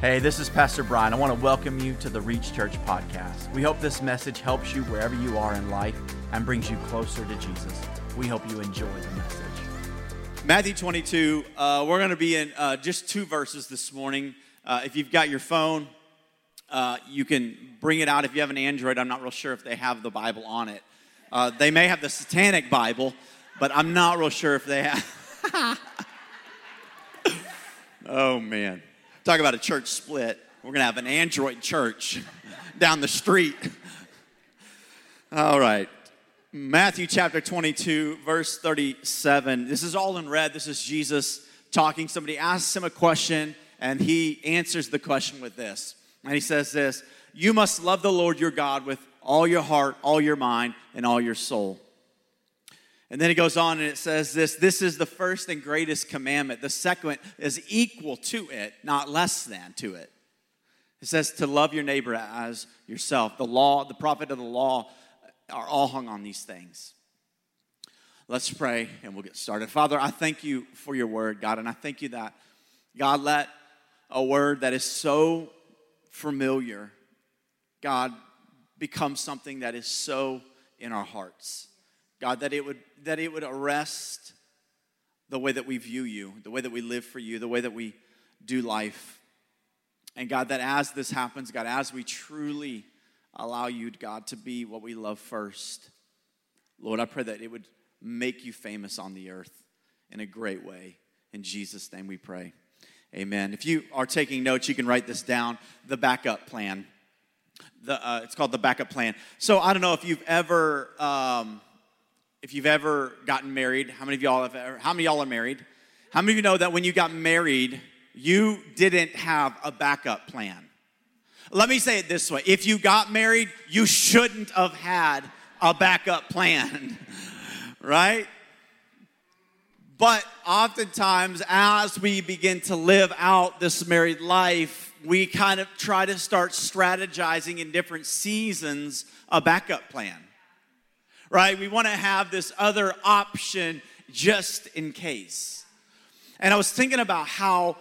Hey, this is Pastor Bryan. I want to welcome you to the Reach Church podcast. We hope this message helps you wherever you are in life and brings you closer to Jesus. We hope you enjoy the message. Matthew 22, uh, we're going to be in uh, just two verses this morning. Uh, if you've got your phone, uh, you can bring it out. If you have an Android, I'm not real sure if they have the Bible on it. Uh, they may have the Satanic Bible, but I'm not real sure if they have. oh, man. Talk about a church split. We're going to have an Android church down the street. All right. Matthew chapter 22, verse 37. This is all in red. This is Jesus talking. Somebody asks him a question, and he answers the question with this. And he says this You must love the Lord your God with all your heart, all your mind, and all your soul. And then he goes on and it says this this is the first and greatest commandment. The second is equal to it, not less than to it. It says to love your neighbor as yourself. The law, the prophet of the law are all hung on these things. Let's pray and we'll get started. Father, I thank you for your word, God, and I thank you that, God, let a word that is so familiar, God, become something that is so in our hearts. God, that it would that it would arrest the way that we view you, the way that we live for you, the way that we do life. And God, that as this happens, God, as we truly allow you, God, to be what we love first, Lord, I pray that it would make you famous on the earth in a great way. In Jesus' name we pray. Amen. If you are taking notes, you can write this down the backup plan. The, uh, it's called the backup plan. So I don't know if you've ever. Um, if you've ever gotten married, how many of y'all have ever, how many y'all are married? How many of you know that when you got married, you didn't have a backup plan? Let me say it this way if you got married, you shouldn't have had a backup plan, right? But oftentimes, as we begin to live out this married life, we kind of try to start strategizing in different seasons a backup plan right? We want to have this other option just in case. And I was thinking about how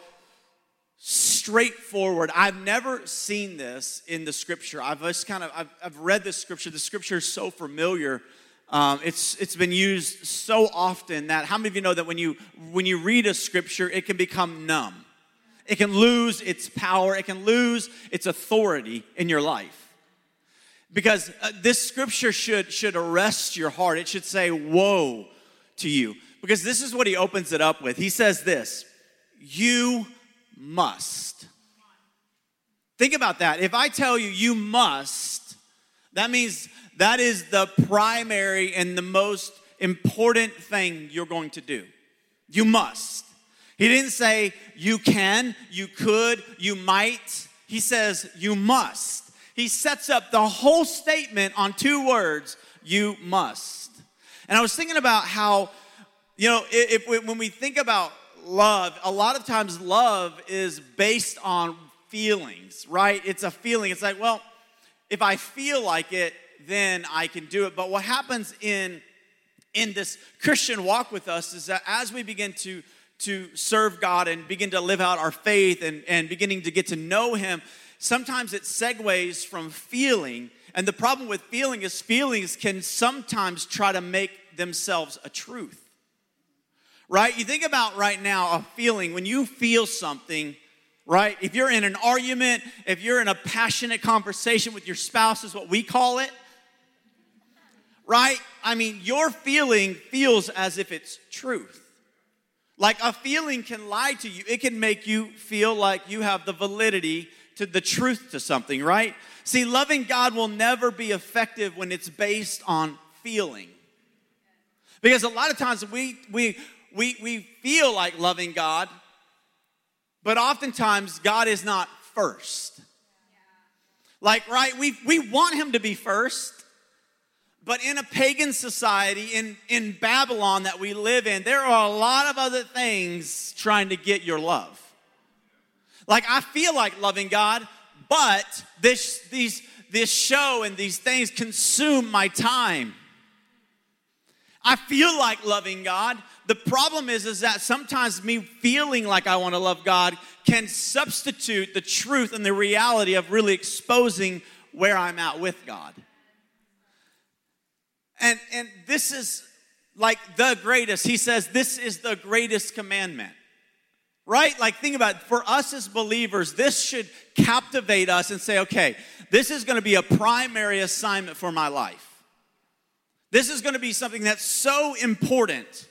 straightforward. I've never seen this in the scripture. I've just kind of I've, I've read this scripture. The scripture is so familiar. Um, it's it's been used so often that how many of you know that when you when you read a scripture, it can become numb. It can lose its power. It can lose its authority in your life because uh, this scripture should should arrest your heart. It should say whoa to you. Because this is what he opens it up with. He says this you must. Think about that. If i tell you you must that means that is the primary and the most important thing you're going to do. You must. He didn't say you can you could you might. He says you must he sets up the whole statement on two words you must. And I was thinking about how, you know, if, if when we think about love, a lot of times love is based on feelings, right? It's a feeling. It's like, well, if I feel like it, then I can do it. But what happens in in this Christian walk with us is that as we begin to to serve God and begin to live out our faith and, and beginning to get to know Him, sometimes it segues from feeling. And the problem with feeling is feelings can sometimes try to make themselves a truth. Right? You think about right now a feeling, when you feel something, right? If you're in an argument, if you're in a passionate conversation with your spouse, is what we call it, right? I mean, your feeling feels as if it's truth. Like a feeling can lie to you, it can make you feel like you have the validity to the truth to something, right? See, loving God will never be effective when it's based on feeling. Because a lot of times we we we we feel like loving God, but oftentimes God is not first. Like, right, we we want him to be first. But in a pagan society, in, in Babylon that we live in, there are a lot of other things trying to get your love. Like I feel like loving God, but this these this show and these things consume my time. I feel like loving God, the problem is, is that sometimes me feeling like I want to love God can substitute the truth and the reality of really exposing where I'm at with God. And, and this is like the greatest. He says, This is the greatest commandment. Right? Like, think about it. For us as believers, this should captivate us and say, okay, this is going to be a primary assignment for my life. This is going to be something that's so important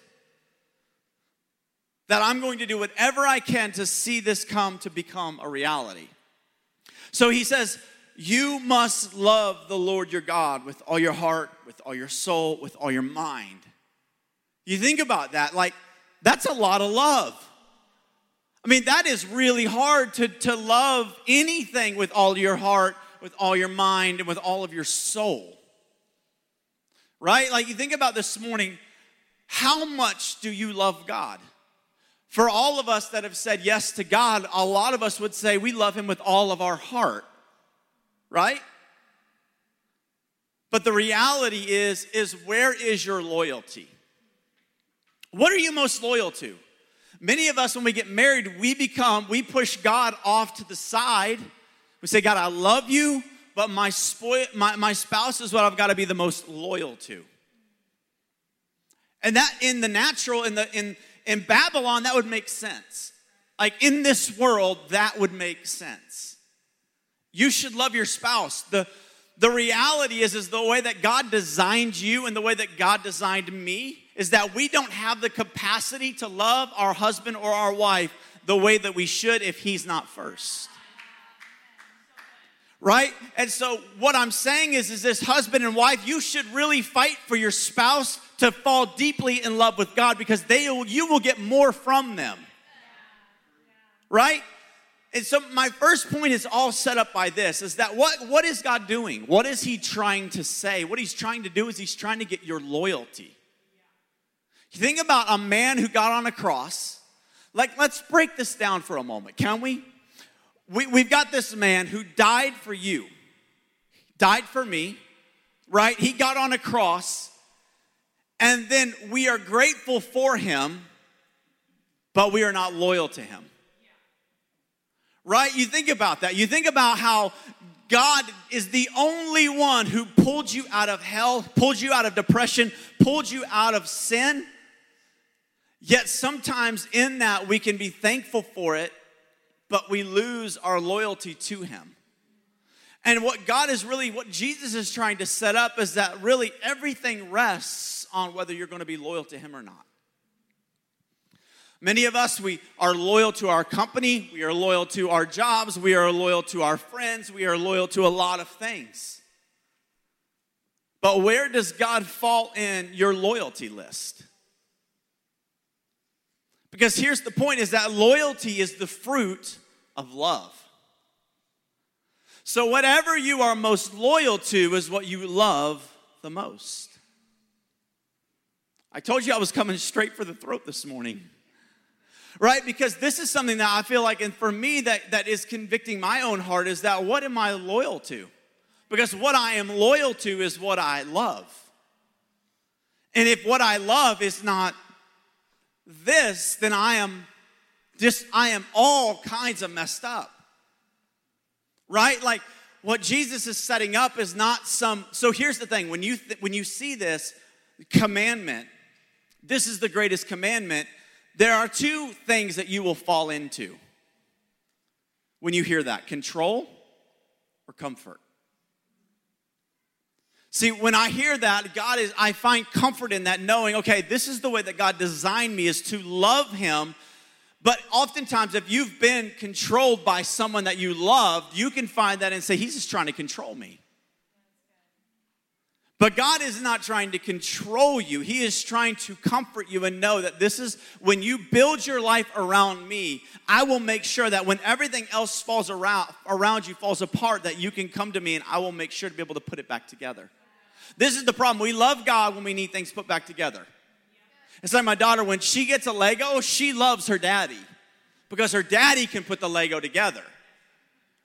that I'm going to do whatever I can to see this come to become a reality. So he says, You must love the Lord your God with all your heart, with all your soul, with all your mind. You think about that, like, that's a lot of love. I mean, that is really hard to, to love anything with all your heart, with all your mind, and with all of your soul. Right? Like, you think about this morning, how much do you love God? For all of us that have said yes to God, a lot of us would say we love Him with all of our heart, right? But the reality is, is where is your loyalty? What are you most loyal to? Many of us, when we get married, we become, we push God off to the side. We say, God, I love you, but my, my, my spouse is what I've got to be the most loyal to. And that in the natural, in the in in Babylon, that would make sense. Like in this world, that would make sense. You should love your spouse. The, the reality is, is the way that God designed you and the way that God designed me is that we don't have the capacity to love our husband or our wife the way that we should if he's not first right and so what i'm saying is is this husband and wife you should really fight for your spouse to fall deeply in love with God because they you will get more from them. Right? And so my first point is all set up by this is that what, what is God doing? What is he trying to say? What he's trying to do is he's trying to get your loyalty. Think about a man who got on a cross. Like, let's break this down for a moment, can we? we we've got this man who died for you, died for me, right? He got on a cross and then we are grateful for him, but we are not loyal to him. Right? You think about that. You think about how God is the only one who pulled you out of hell, pulled you out of depression, pulled you out of sin. Yet sometimes in that we can be thankful for it, but we lose our loyalty to Him. And what God is really, what Jesus is trying to set up is that really everything rests on whether you're going to be loyal to Him or not. Many of us, we are loyal to our company, we are loyal to our jobs, we are loyal to our friends, we are loyal to a lot of things. But where does God fall in your loyalty list? Because here's the point is that loyalty is the fruit of love. So whatever you are most loyal to is what you love the most. I told you I was coming straight for the throat this morning. Right? Because this is something that I feel like, and for me, that, that is convicting my own heart is that what am I loyal to? Because what I am loyal to is what I love. And if what I love is not this, then I am just, I am all kinds of messed up. Right? Like what Jesus is setting up is not some, so here's the thing when you, th- when you see this commandment, this is the greatest commandment, there are two things that you will fall into when you hear that control or comfort. See, when I hear that, God is, I find comfort in that knowing, okay, this is the way that God designed me is to love Him. But oftentimes, if you've been controlled by someone that you love, you can find that and say, He's just trying to control me. But God is not trying to control you. He is trying to comfort you and know that this is when you build your life around me, I will make sure that when everything else falls around, around you falls apart, that you can come to me and I will make sure to be able to put it back together. This is the problem. We love God when we need things put back together. It's like my daughter, when she gets a Lego, she loves her daddy because her daddy can put the Lego together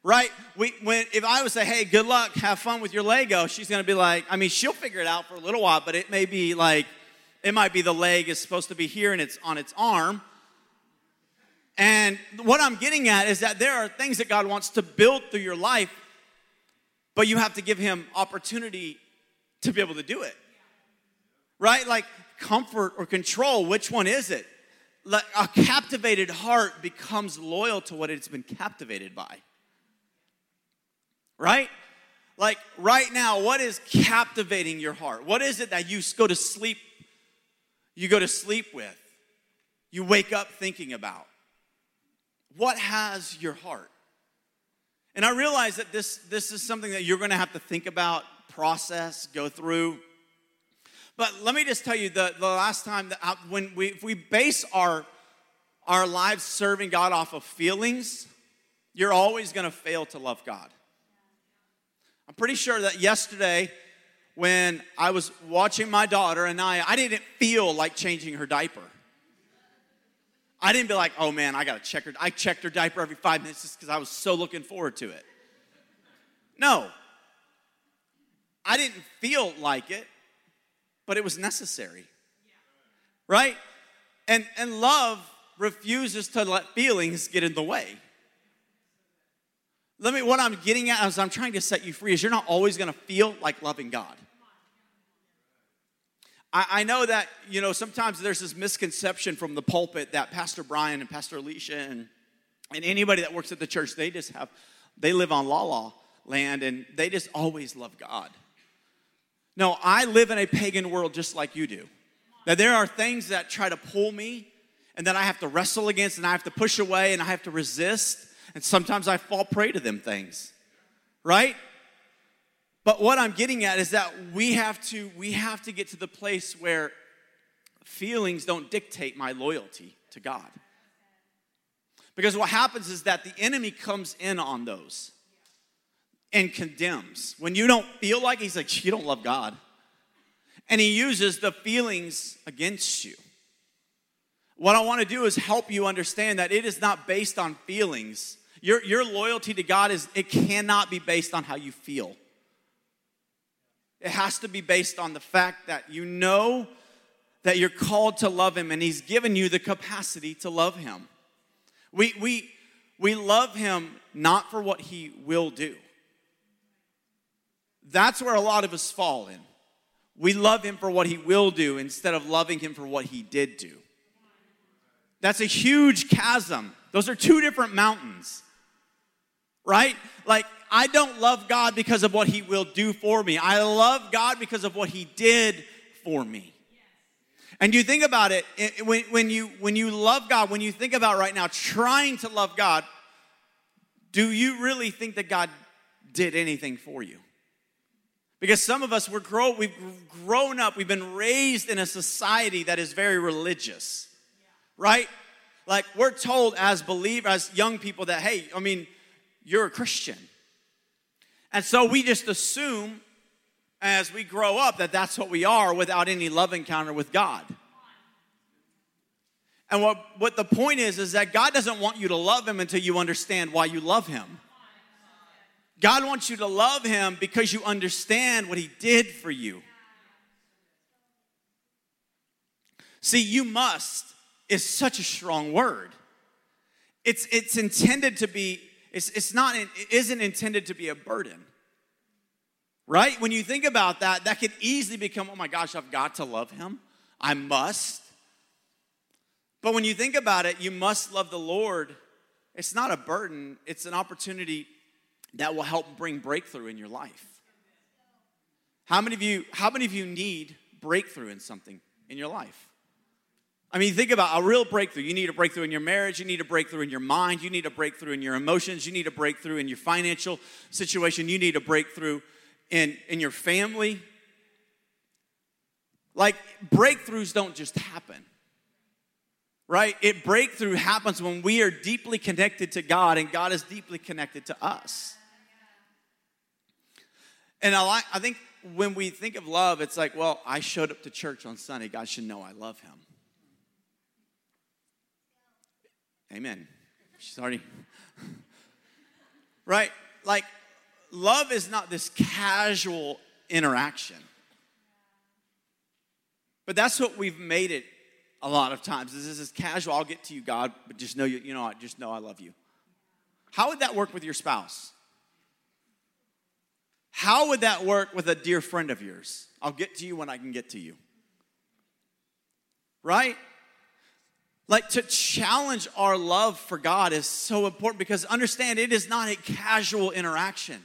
right? We, when, if I would say, hey, good luck, have fun with your Lego, she's gonna be like, I mean, she'll figure it out for a little while, but it may be like, It might be the leg is supposed to be here and it's on its arm. And what I'm getting at is that there are things that God wants to build through your life, but you have to give Him opportunity to be able to do it. Right? Like comfort or control, which one is it? Like a captivated heart becomes loyal to what it's been captivated by. Right? Like right now, what is captivating your heart? What is it that you go to sleep? You go to sleep with. You wake up thinking about. What has your heart? And I realize that this, this is something that you're going to have to think about, process, go through. But let me just tell you the, the last time that I, when we, if we base our, our lives serving God off of feelings, you're always going to fail to love God. I'm pretty sure that yesterday, when I was watching my daughter and I, I didn't feel like changing her diaper. I didn't be like, oh man, I gotta check her. I checked her diaper every five minutes just because I was so looking forward to it. No. I didn't feel like it, but it was necessary. Right? And and love refuses to let feelings get in the way. Let me, what I'm getting at is I'm trying to set you free is you're not always gonna feel like loving God. I, I know that, you know, sometimes there's this misconception from the pulpit that Pastor Bryan and Pastor Alicia and, and anybody that works at the church, they just have, they live on la la land and they just always love God. No, I live in a pagan world just like you do. That there are things that try to pull me and that I have to wrestle against and I have to push away and I have to resist and sometimes I fall prey to them things, right? But what I'm getting at is that we have to we have to get to the place where feelings don't dictate my loyalty to God. Because what happens is that the enemy comes in on those and condemns. When you don't feel like he's like, you don't love God. And he uses the feelings against you. What I want to do is help you understand that it is not based on feelings. Your, your loyalty to God is it cannot be based on how you feel. It has to be based on the fact that you know that you're called to love him and he's given you the capacity to love him. We we we love him not for what he will do. That's where a lot of us fall in. We love him for what he will do instead of loving him for what he did do. That's a huge chasm. Those are two different mountains, right? Like, I don't love God because of what he will do for me. I love God because of what he did for me. And you think about it, when, you, when you love God, when you think about right now trying to love God, do you really think that God did anything for you? Because some of us, we're grow, we've grown up, we've been raised in a society that is very religious, right? Like we're told as believers, as young people, that hey, I mean, you're a Christian. And so we just assume as we grow up that that's what we are without any love encounter with God. And what, what the point is, is that God doesn't want you to love Him until you understand why you love Him. God wants you to love Him because you understand what He did for you. See, you must is such a strong word. It's, it's intended to be, it's, it's not, it isn't intended to be a burden. Right? When you think about that, that could easily become, oh my gosh, I've got to love him. I must. But when you think about it, you must love the Lord. It's not a burden, it's an opportunity that will help bring breakthrough in your life. How many of you, how many of you need breakthrough in something in your life? I mean, think about a real breakthrough. You need a breakthrough in your marriage, you need a breakthrough in your mind, you need a breakthrough in your emotions, you need a breakthrough in your financial situation, you need a breakthrough in, in your family. Like breakthroughs don't just happen. Right? It breakthrough happens when we are deeply connected to God and God is deeply connected to us. And I like I think when we think of love, it's like, well, I showed up to church on Sunday. God should know I love him. Amen. She's already right? Like love is not this casual interaction. But that's what we've made it a lot of times. This is casual. I'll get to you, God, but just know you, you know, I just know I love you. How would that work with your spouse? How would that work with a dear friend of yours? I'll get to you when I can get to you. Right? Like to challenge our love for God is so important because understand it is not a casual interaction,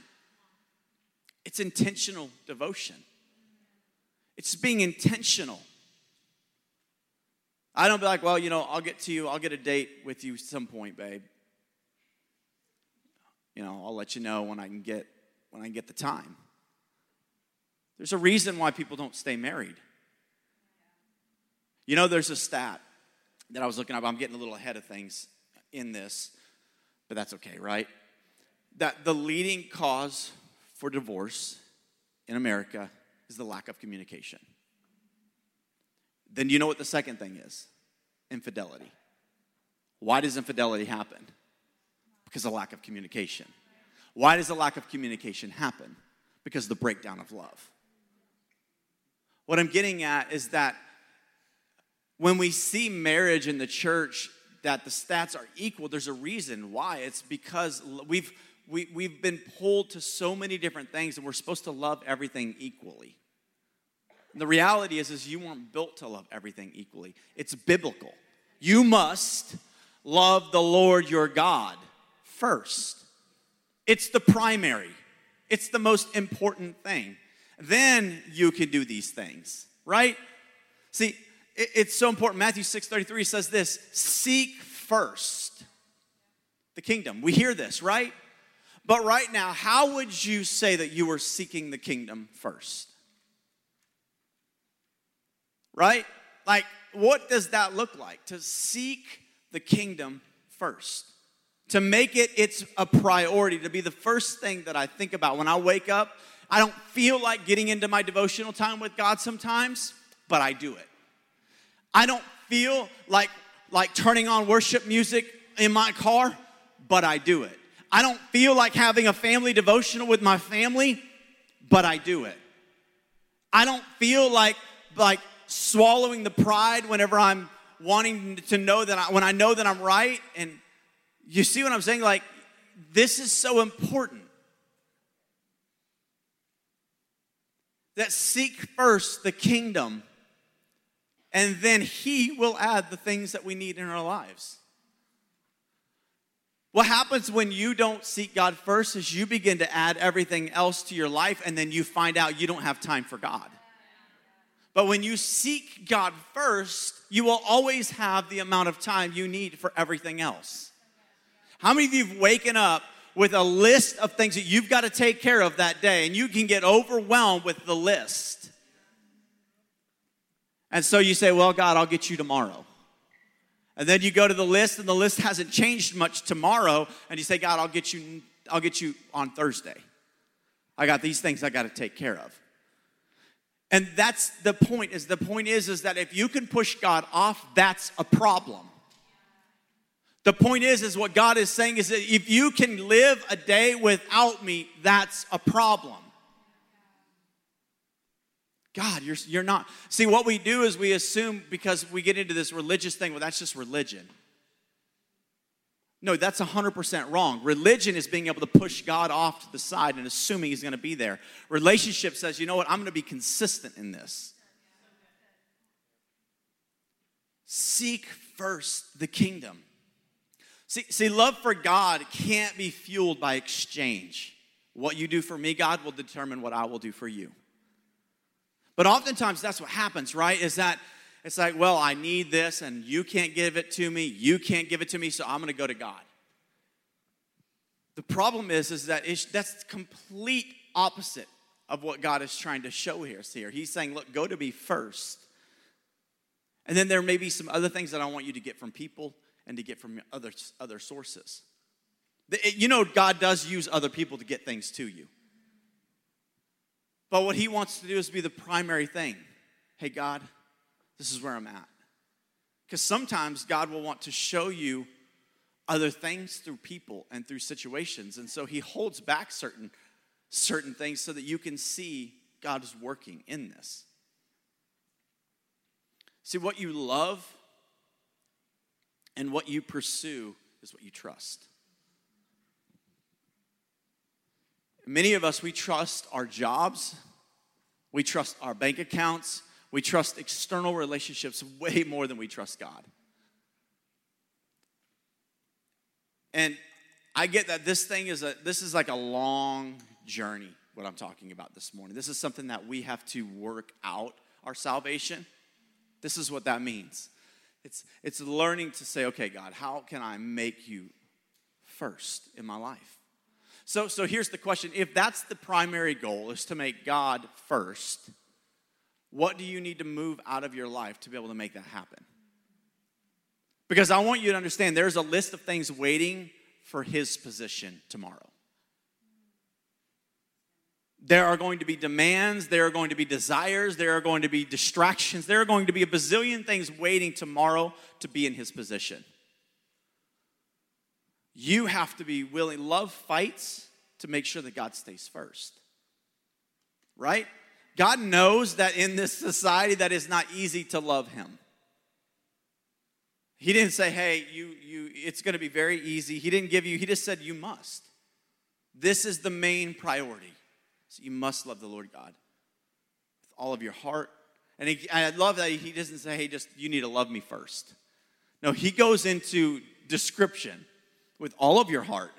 it's intentional devotion. It's being intentional. I don't be like, well, you know, I'll get to you, I'll get a date with you some point, babe. You know, I'll let you know when I can get when I get the time. There's a reason why people don't stay married. You know, there's a stat that I was looking up. I'm getting a little ahead of things in this, but that's okay, right? That the leading cause for divorce in America is the lack of communication. Then you know what the second thing is? Infidelity. Why does infidelity happen? Because of lack of communication. Why does the lack of communication happen? Because the breakdown of love. What I'm getting at is that when we see marriage in the church that the stats are equal, there's a reason why. It's because we've we, we've been pulled to so many different things and we're supposed to love everything equally. And the reality is, is you weren't built to love everything equally. It's biblical. You must love the Lord your God first. It's the primary. It's the most important thing. Then you can do these things, right? See, it's so important. Matthew 6:33 says this, seek first the kingdom. We hear this, right? But right now, how would you say that you were seeking the kingdom first? Right? Like, what does that look like? To seek the kingdom first. To make it it's a priority, to be the first thing that I think about when I wake up. I don't feel like getting into my devotional time with God sometimes, but I do it. I don't feel like like turning on worship music in my car, but I do it. I don't feel like having a family devotional with my family, but I do it. I don't feel like like swallowing the pride whenever I'm wanting to know that I, when I know that I'm right and you see what I'm saying like this is so important. That seek first the kingdom and then he will add the things that we need in our lives. What happens when you don't seek God first is you begin to add everything else to your life, and then you find out you don't have time for God. But when you seek God first, you will always have the amount of time you need for everything else. How many of you have waken up with a list of things that you've got to take care of that day, and you can get overwhelmed with the list? And so you say, Well, God, I'll get you tomorrow. And then you go to the list and the list hasn't changed much tomorrow and you say, "God, I'll get you I'll get you on Thursday. I got these things I got to take care of." And that's the point is the point is is that if you can push God off, that's a problem. The point is is what God is saying is that if you can live a day without me, that's a problem. God, you're, you're not. See, what we do is we assume because we get into this religious thing, well, that's just religion. No, that's 100% wrong. Religion is being able to push God off to the side and assuming He's going to be there. Relationship says, you know what, I'm going to be consistent in this. Seek first the kingdom. See, see, love for God can't be fueled by exchange. What you do for me, God, will determine what I will do for you. But oftentimes that's what happens, right? Is that it's like, well, I need this and you can't give it to me, you can't give it to me, so I'm gonna go to God. The problem is, is that that's complete opposite of what God is trying to show here. Here, He's saying, look, go to me first. And then there may be some other things that I want you to get from people and to get from other, other sources. You know, God does use other people to get things to you. But what he wants to do is be the primary thing. Hey, God, this is where I'm at. Because sometimes God will want to show you other things through people and through situations. And so he holds back certain, certain things so that you can see God is working in this. See, what you love and what you pursue is what you trust. Many of us, we trust our jobs, we trust our bank accounts, we trust external relationships way more than we trust God. And I get that this thing is a this is like a long journey what I'm talking about this morning. This is something that we have to work out our salvation. This is what that means. It's it's learning to say, okay, God, how can I make you first in my life? So so here's the question. If that's the primary goal is to make God first, what do you need to move out of your life to be able to make that happen? Because I want you to understand there's a list of things waiting for his position tomorrow. There are going to be demands, there are going to be desires, there are going to be distractions, there are going to be a bazillion things waiting tomorrow to be in his position. You have to be willing, love fights to make sure that God stays first. Right? God knows that in this society that is not easy to love him. He didn't say, "Hey, you you it's going to be very easy." He didn't give you he just said you must. This is the main priority. So you must love the Lord God with all of your heart. And he, I love that he doesn't say, "Hey, just you need to love me first. No, he goes into description with all of your heart,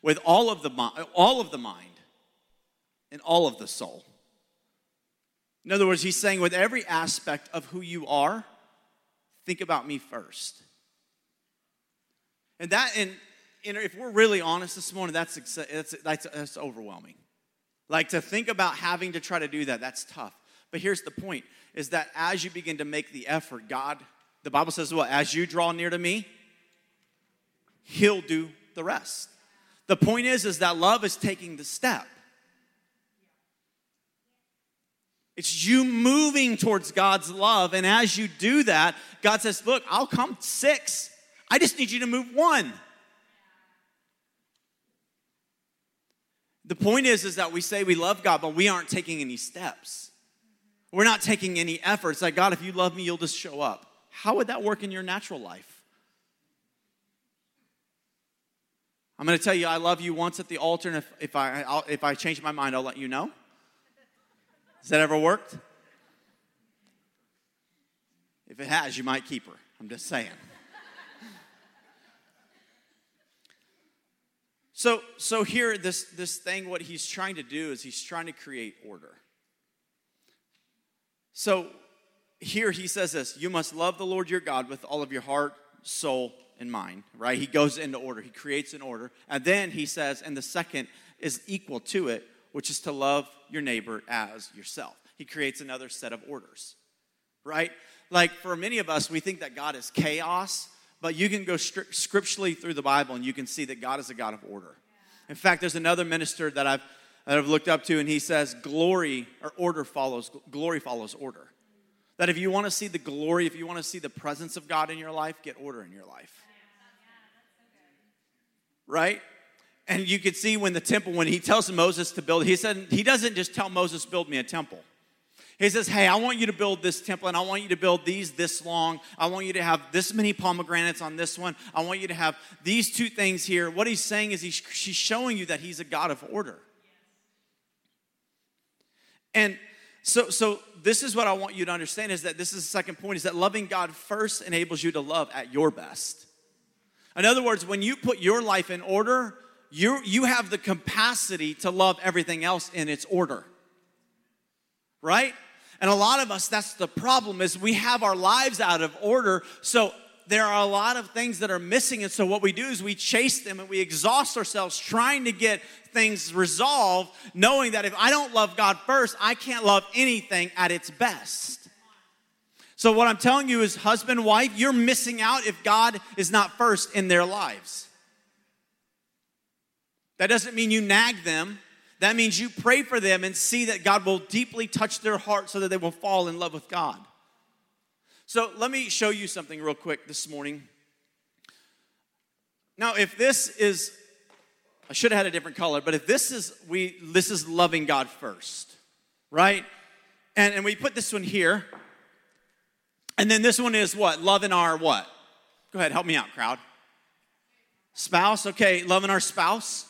with all of the all of the mind, and all of the soul. In other words, he's saying with every aspect of who you are, think about me first. And that, and, and if we're really honest this morning, that's, that's, that's, that's overwhelming. Like to think about having to try to do that, that's tough. But here's the point is that as you begin to make the effort, God, the Bible says, well, as you draw near to me, He'll do the rest. The point is, is that love is taking the step. It's you moving towards God's love. And as you do that, God says, Look, I'll come six. I just need you to move one. The point is, is that we say we love God, but we aren't taking any steps. We're not taking any efforts. Like, God, if you love me, you'll just show up. How would that work in your natural life? I'm going to tell you, I love you once at the altar, and if, if, I, I'll, if I change my mind, I'll let you know. Has that ever worked? If it has, you might keep her. I'm just saying. So, so here, this, this thing, what he's trying to do is he's trying to create order. So here he says this you must love the Lord your God with all of your heart, soul, and mind, right? He goes into order, he creates an order. And then he says, and the second is equal to it, which is to love your neighbor as yourself. He creates another set of orders, right? Like for many of us, we think that God is chaos, but you can go scripturally through the Bible and you can see that God is a God of order. In fact, there's another minister that I've, that I've looked up to, and he says, Glory or order follows, glory follows order. That if you want to see the glory, if you want to see the presence of God in your life, get order in your life. Right? And you can see when the temple, when he tells Moses to build, he said, he doesn't just tell Moses, build me a temple. He says, Hey, I want you to build this temple and I want you to build these this long. I want you to have this many pomegranates on this one. I want you to have these two things here. What he's saying is he's, showing you that he's a God of order. And so, so this is what I want you to understand is that this is the second point is that loving God first enables you to love at your best. In other words, when you put your life in order, you, you have the capacity to love everything else in its order. Right? And a lot of us, that's the problem, is we have our lives out of order. So there are a lot of things that are missing. And so what we do is we chase them and we exhaust ourselves trying to get things resolved, knowing that if I don't love God first, I can't love anything at its best. So what I'm telling you is, husband, wife, you're missing out if God is not first in their lives. That doesn't mean you nag them. That means you pray for them and see that God will deeply touch their heart so that they will fall in love with God. So let me show you something real quick this morning. Now, if this is, I should have had a different color, but if this is we this is loving God first, right? And and we put this one here. And then this one is what? Loving our what? Go ahead, help me out, crowd. Spouse, okay, loving our spouse.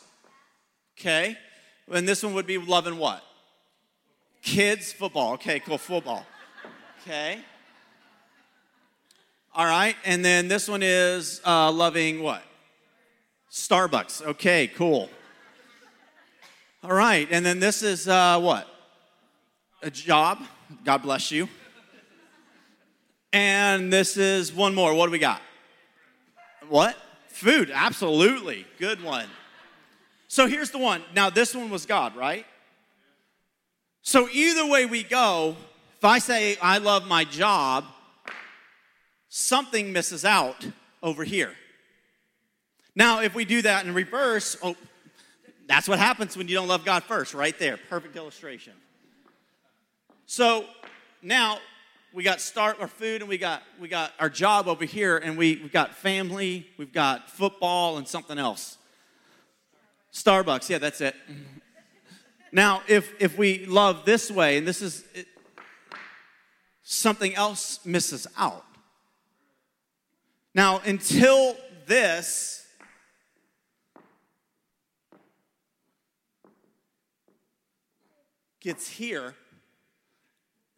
Okay. And this one would be loving what? Kids, football. Okay, cool, football. Okay. All right, and then this one is uh, loving what? Starbucks. Okay, cool. All right, and then this is uh, what? A job. God bless you. And this is one more. What do we got? What? Food. Absolutely. Good one. So here's the one. Now, this one was God, right? So either way we go, if I say I love my job, something misses out over here. Now, if we do that in reverse, oh, that's what happens when you don't love God first, right there. Perfect illustration. So now we got start our food and we got we got our job over here and we, we've got family, we've got football and something else. Starbucks, yeah, that's it. Now, if if we love this way, and this is it, something else misses out. Now, until this gets here,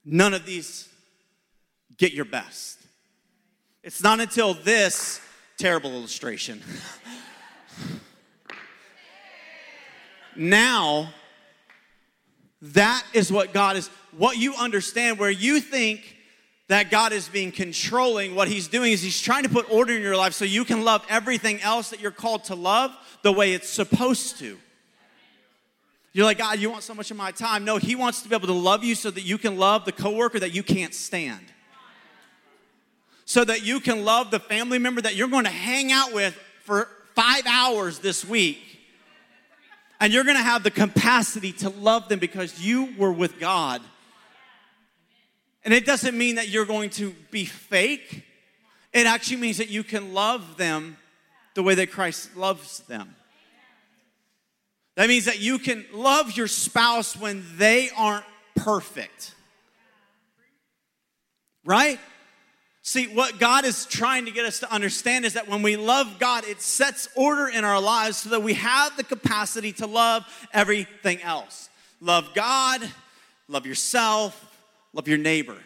none of these get your best. It's not until this terrible illustration. now, that is what God is, what you understand, where you think that God is being controlling, what He's doing is He's trying to put order in your life so you can love everything else that you're called to love the way it's supposed to. You're like, God, you want so much of my time. No, He wants to be able to love you so that you can love the coworker that you can't stand. So that you can love the family member that you're going to hang out with for five hours this week. And you're going to have the capacity to love them because you were with God. And it doesn't mean that you're going to be fake, it actually means that you can love them the way that Christ loves them. That means that you can love your spouse when they aren't perfect. Right? See, what God is trying to get us to understand is that when we love God, it sets order in our lives so that we have the capacity to love everything else. Love God, love yourself, love your neighbor.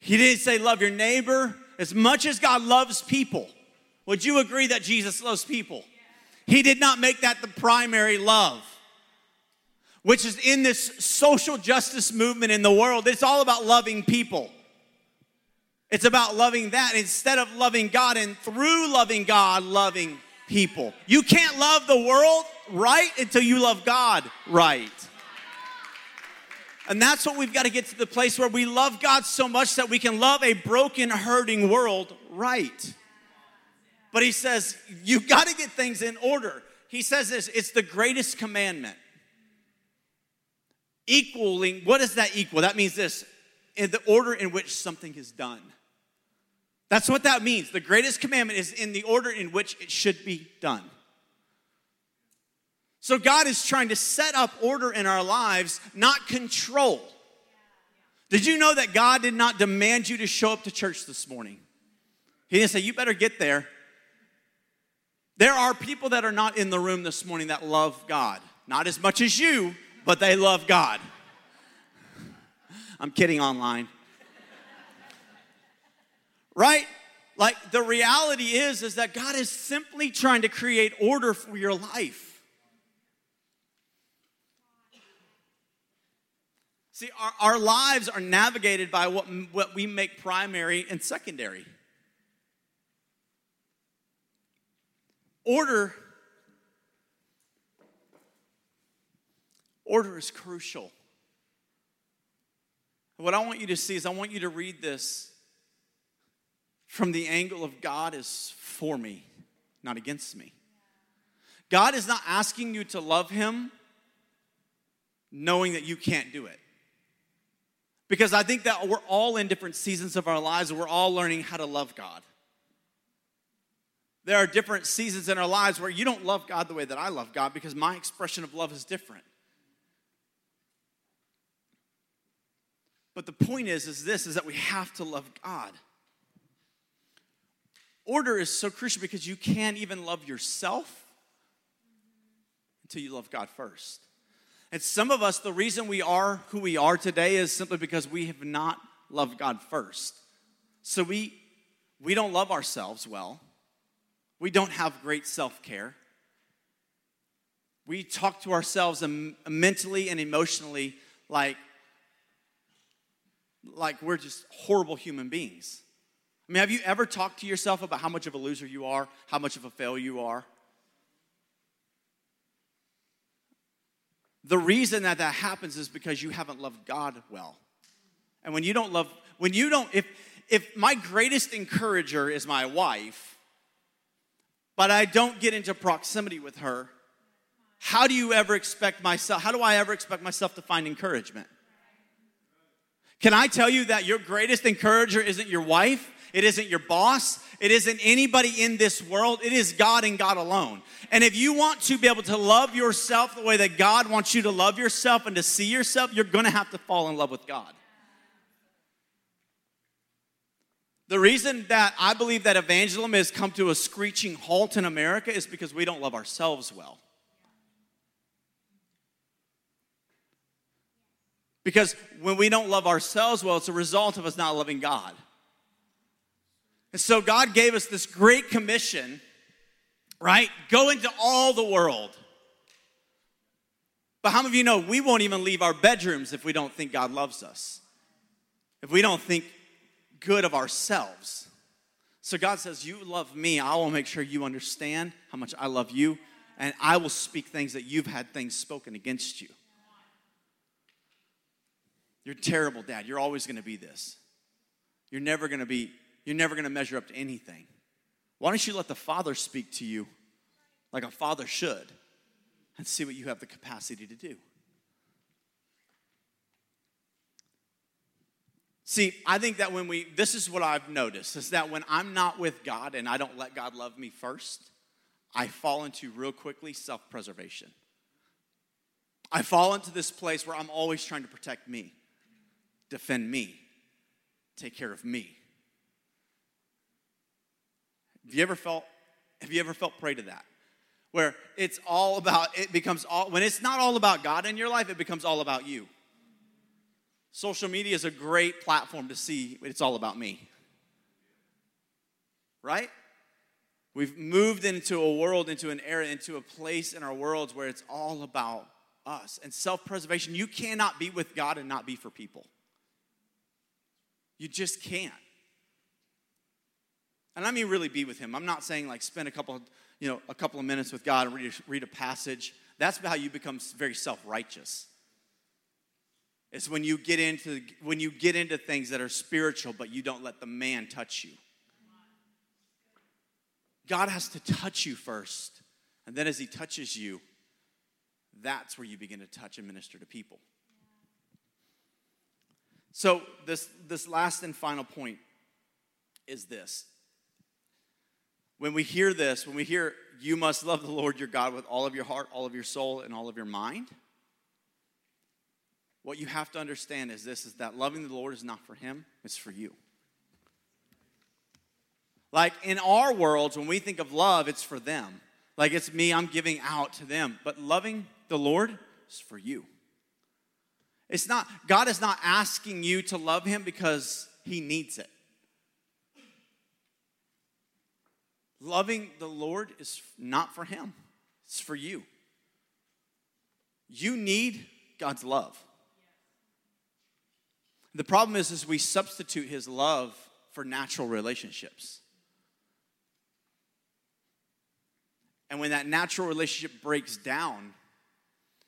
He didn't say love your neighbor as much as God loves people. Would you agree that Jesus loves people? He did not make that the primary love, which is in this social justice movement in the world. It's all about loving people. It's about loving that instead of loving God and through loving God, loving people. You can't love the world right until you love God right. And that's what we've got to get to the place where we love God so much that we can love a broken, hurting world right. But he says, you got to get things in order. He says this it's the greatest commandment. Equaling, what does that equal? That means this in the order in which something is done. That's what that means. The greatest commandment is in the order in which it should be done. So God is trying to set up order in our lives, not control. Did you know that God did not demand you to show up to church this morning? He didn't say, You better get there. There are people that are not in the room this morning that love God. Not as much as you, but they love God. I'm kidding online. Right? Like the reality is is that God is simply trying to create order for your life. See, our, our lives are navigated by what, what we make primary and secondary. Order order is crucial. What I want you to see is I want you to read this from the angle of God is for me, not against me. God is not asking you to love him knowing that you can't do it. Because I think that we're all in different seasons of our lives and we're all learning how to love God. There are different seasons in our lives where you don't love God the way that I love God because my expression of love is different. But the point is, is this is that we have to love God. Order is so crucial because you can't even love yourself until you love God first. And some of us, the reason we are who we are today is simply because we have not loved God first. So we we don't love ourselves well. We don't have great self-care. We talk to ourselves mentally and emotionally like like we're just horrible human beings. I mean, have you ever talked to yourself about how much of a loser you are, how much of a failure you are? The reason that that happens is because you haven't loved God well. And when you don't love, when you don't, if, if my greatest encourager is my wife, but I don't get into proximity with her, how do you ever expect myself, how do I ever expect myself to find encouragement? Can I tell you that your greatest encourager isn't your wife? It isn't your boss. It isn't anybody in this world. It is God and God alone. And if you want to be able to love yourself the way that God wants you to love yourself and to see yourself, you're going to have to fall in love with God. The reason that I believe that evangelism has come to a screeching halt in America is because we don't love ourselves well. Because when we don't love ourselves well, it's a result of us not loving God. And so God gave us this great commission, right? Go into all the world. But how many of you know we won't even leave our bedrooms if we don't think God loves us? If we don't think good of ourselves. So God says, You love me. I will make sure you understand how much I love you, and I will speak things that you've had things spoken against you. You're terrible, dad. You're always going to be this. You're never going to be you're never going to measure up to anything. Why don't you let the Father speak to you like a father should and see what you have the capacity to do? See, I think that when we, this is what I've noticed, is that when I'm not with God and I don't let God love me first, I fall into real quickly self preservation. I fall into this place where I'm always trying to protect me, defend me, take care of me. Have you ever felt, have you ever felt prey to that? Where it's all about, it becomes all, when it's not all about God in your life, it becomes all about you. Social media is a great platform to see it's all about me. Right? We've moved into a world, into an era, into a place in our worlds where it's all about us. And self preservation, you cannot be with God and not be for people. You just can't. And I mean really be with him. I'm not saying like spend a couple, you know, a couple of minutes with God and read a, read a passage. That's how you become very self-righteous. It's when you get into when you get into things that are spiritual, but you don't let the man touch you. God has to touch you first. And then as he touches you, that's where you begin to touch and minister to people. So this this last and final point is this when we hear this, when we hear, you must love the Lord your God with all of your heart, all of your soul, and all of your mind, what you have to understand is this is that loving the Lord is not for him, it's for you. Like in our worlds, when we think of love, it's for them. Like it's me, I'm giving out to them. But loving the Lord is for you. It's not, God is not asking you to love him because he needs it. Loving the Lord is not for him, it's for you. You need God's love. The problem is, is we substitute his love for natural relationships. And when that natural relationship breaks down,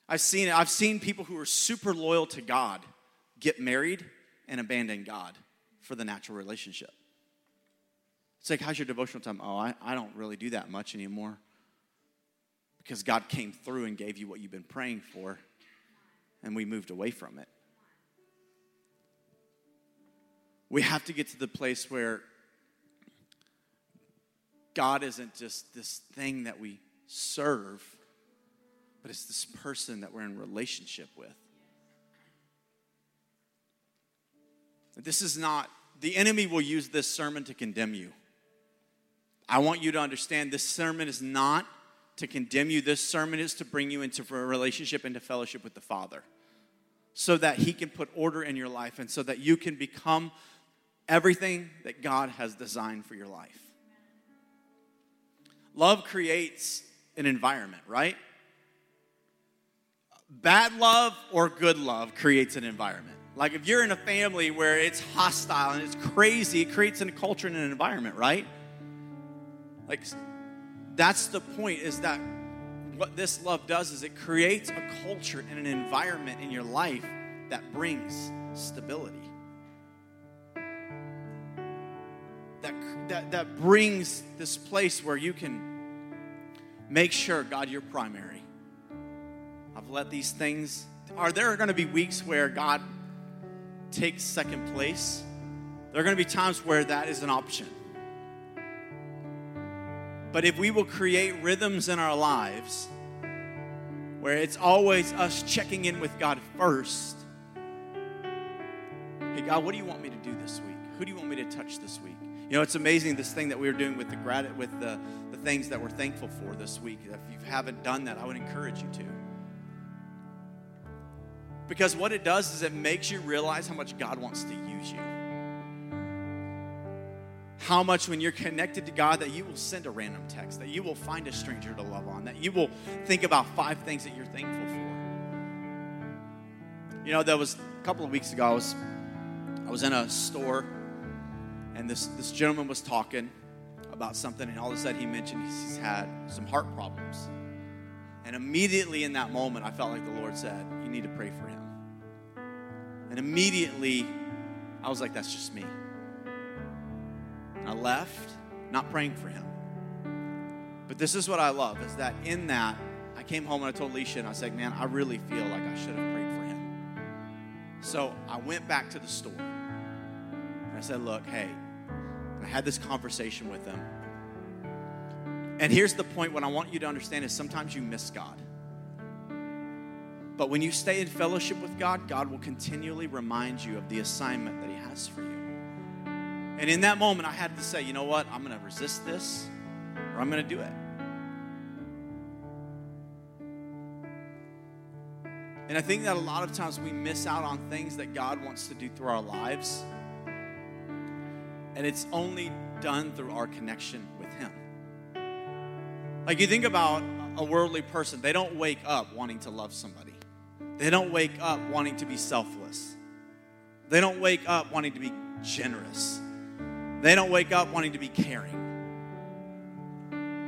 I've seen it. I've seen people who are super loyal to God get married and abandon God for the natural relationship. It's like, how's your devotional time? Oh, I, I don't really do that much anymore. Because God came through and gave you what you've been praying for, and we moved away from it. We have to get to the place where God isn't just this thing that we serve, but it's this person that we're in relationship with. This is not, the enemy will use this sermon to condemn you. I want you to understand this sermon is not to condemn you. This sermon is to bring you into a relationship, into fellowship with the Father, so that He can put order in your life and so that you can become everything that God has designed for your life. Love creates an environment, right? Bad love or good love creates an environment. Like if you're in a family where it's hostile and it's crazy, it creates a culture and an environment, right? Like that's the point is that what this love does is it creates a culture and an environment in your life that brings stability. That, that, that brings this place where you can make sure, God, you're primary. I've let these things. Are there going to be weeks where God takes second place? There are going to be times where that is an option. But if we will create rhythms in our lives where it's always us checking in with God first. Hey, God, what do you want me to do this week? Who do you want me to touch this week? You know, it's amazing this thing that we were doing with the grat- with the, the things that we're thankful for this week. If you haven't done that, I would encourage you to. Because what it does is it makes you realize how much God wants to use you how much when you're connected to God that you will send a random text, that you will find a stranger to love on, that you will think about five things that you're thankful for. You know, that was a couple of weeks ago, I was, I was in a store and this, this gentleman was talking about something, and all of a sudden he mentioned he's had some heart problems. And immediately in that moment, I felt like the Lord said, You need to pray for him. And immediately, I was like, That's just me. I left, not praying for him. But this is what I love is that in that, I came home and I told Alicia and I said, Man, I really feel like I should have prayed for him. So I went back to the store and I said, Look, hey, I had this conversation with him. And here's the point what I want you to understand is sometimes you miss God. But when you stay in fellowship with God, God will continually remind you of the assignment that He has for you. And in that moment, I had to say, you know what? I'm going to resist this or I'm going to do it. And I think that a lot of times we miss out on things that God wants to do through our lives. And it's only done through our connection with Him. Like you think about a worldly person, they don't wake up wanting to love somebody, they don't wake up wanting to be selfless, they don't wake up wanting to be generous. They don't wake up wanting to be caring.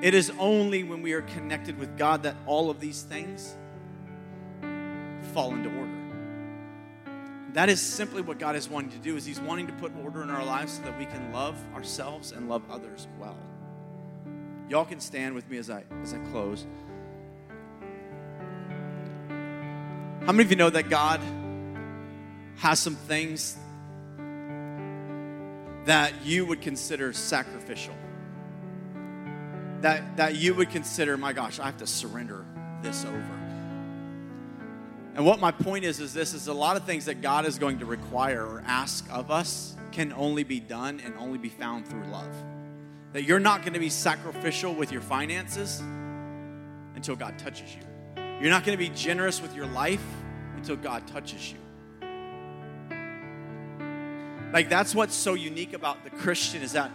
It is only when we are connected with God that all of these things fall into order. That is simply what God is wanting to do is he's wanting to put order in our lives so that we can love ourselves and love others well. Y'all can stand with me as I as I close. How many of you know that God has some things that you would consider sacrificial. That, that you would consider, my gosh, I have to surrender this over. And what my point is, is this is a lot of things that God is going to require or ask of us can only be done and only be found through love. That you're not going to be sacrificial with your finances until God touches you. You're not going to be generous with your life until God touches you. Like that's what's so unique about the Christian is that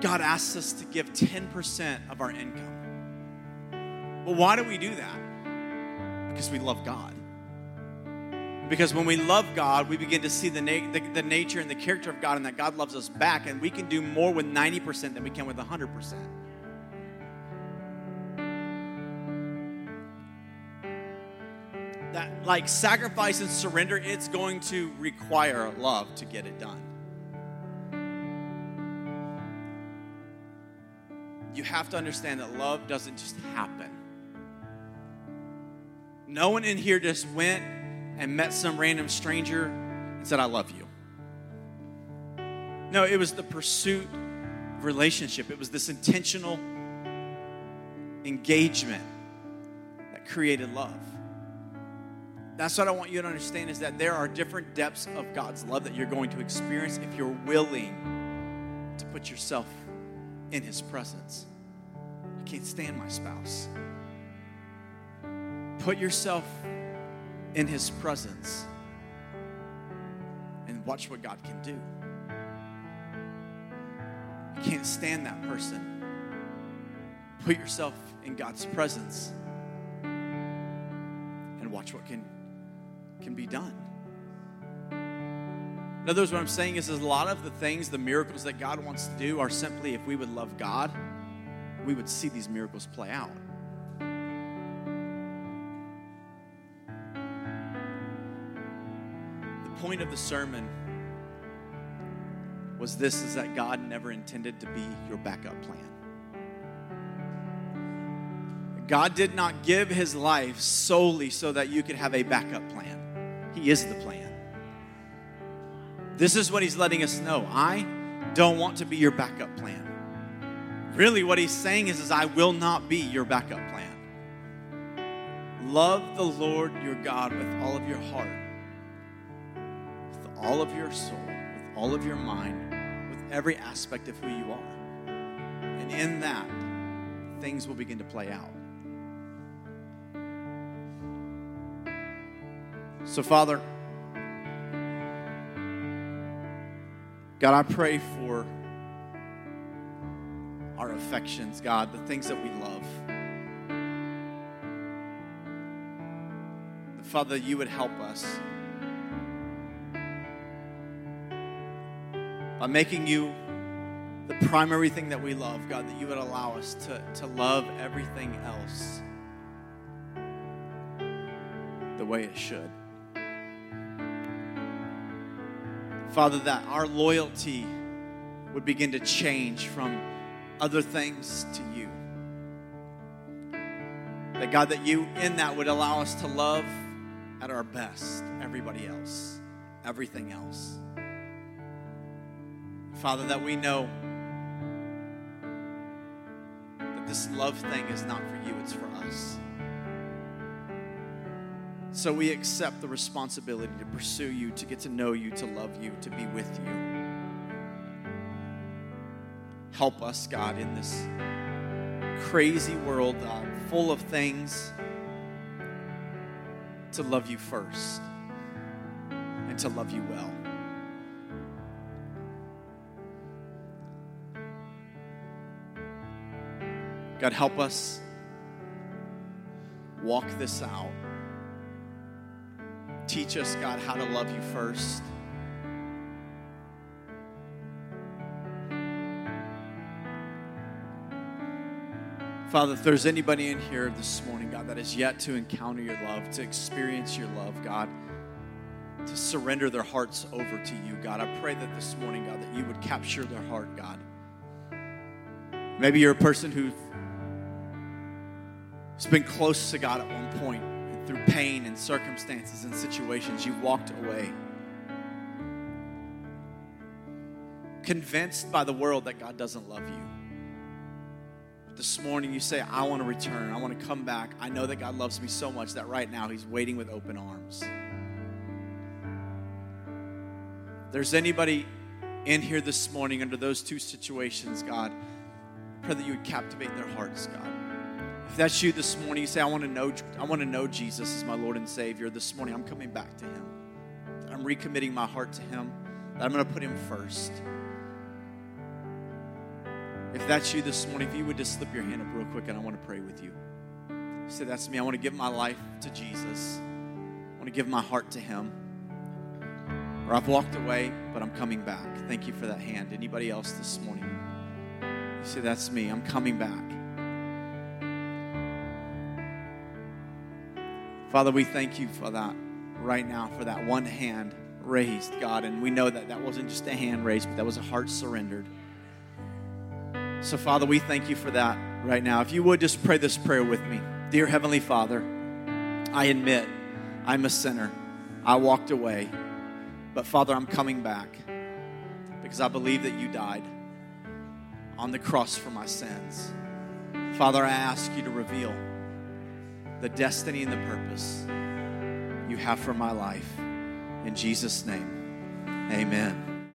God asks us to give 10% of our income. Well, why do we do that? Because we love God. Because when we love God, we begin to see the, na- the, the, nature and the character of God and that God loves us back, and we can do more with 90% than we can with 100%. That like sacrifice and surrender, it's going to require love to get it done. You have to understand that love doesn't just happen. No one in here just went and met some random stranger and said, I love you. No, it was the pursuit of relationship, it was this intentional engagement that created love. That's what I want you to understand is that there are different depths of God's love that you're going to experience if you're willing to put yourself in His presence. I can't stand my spouse. Put yourself in His presence and watch what God can do. I can't stand that person. Put yourself in God's presence can be done. In other words, what I'm saying is, is a lot of the things, the miracles that God wants to do are simply if we would love God, we would see these miracles play out. The point of the sermon was this is that God never intended to be your backup plan. God did not give his life solely so that you could have a backup plan. He is the plan. This is what he's letting us know. I don't want to be your backup plan. Really, what he's saying is, is I will not be your backup plan. Love the Lord your God with all of your heart, with all of your soul, with all of your mind, with every aspect of who you are. And in that, things will begin to play out. So, Father, God, I pray for our affections, God, the things that we love. Father, you would help us by making you the primary thing that we love, God, that you would allow us to, to love everything else the way it should. Father, that our loyalty would begin to change from other things to you. That God, that you in that would allow us to love at our best everybody else, everything else. Father, that we know that this love thing is not for you, it's for us. So we accept the responsibility to pursue you, to get to know you, to love you, to be with you. Help us, God, in this crazy world uh, full of things to love you first and to love you well. God, help us walk this out. Teach us, God, how to love you first. Father, if there's anybody in here this morning, God, that is yet to encounter your love, to experience your love, God, to surrender their hearts over to you, God, I pray that this morning, God, that you would capture their heart, God. Maybe you're a person who's been close to God at one point, through pain and circumstances and situations, you've walked away. Convinced by the world that God doesn't love you But this morning you say, I want to return, I want to come back. I know that God loves me so much that right now He's waiting with open arms. there's anybody in here this morning under those two situations, God, I pray that you would captivate their hearts, God. If that's you this morning, you say, I want to know, I want to know Jesus as my Lord and Savior. This morning, I'm coming back to Him. I'm recommitting my heart to Him. That I'm going to put Him first. If that's you this morning, if you would just slip your hand up real quick and I want to pray with you. Say, that's me. I want to give my life to Jesus. I want to give my heart to Him. Or I've walked away, but I'm coming back. Thank you for that hand. Anybody else this morning? You say, that's me. I'm coming back. Father, we thank you for that right now, for that one hand raised, God. And we know that that wasn't just a hand raised, but that was a heart surrendered. So, Father, we thank you for that right now. If you would just pray this prayer with me. Dear Heavenly Father, I admit I'm a sinner. I walked away. But, Father, I'm coming back because I believe that you died on the cross for my sins. Father, I ask you to reveal the destiny and the purpose you have for my life. In Jesus' name, amen.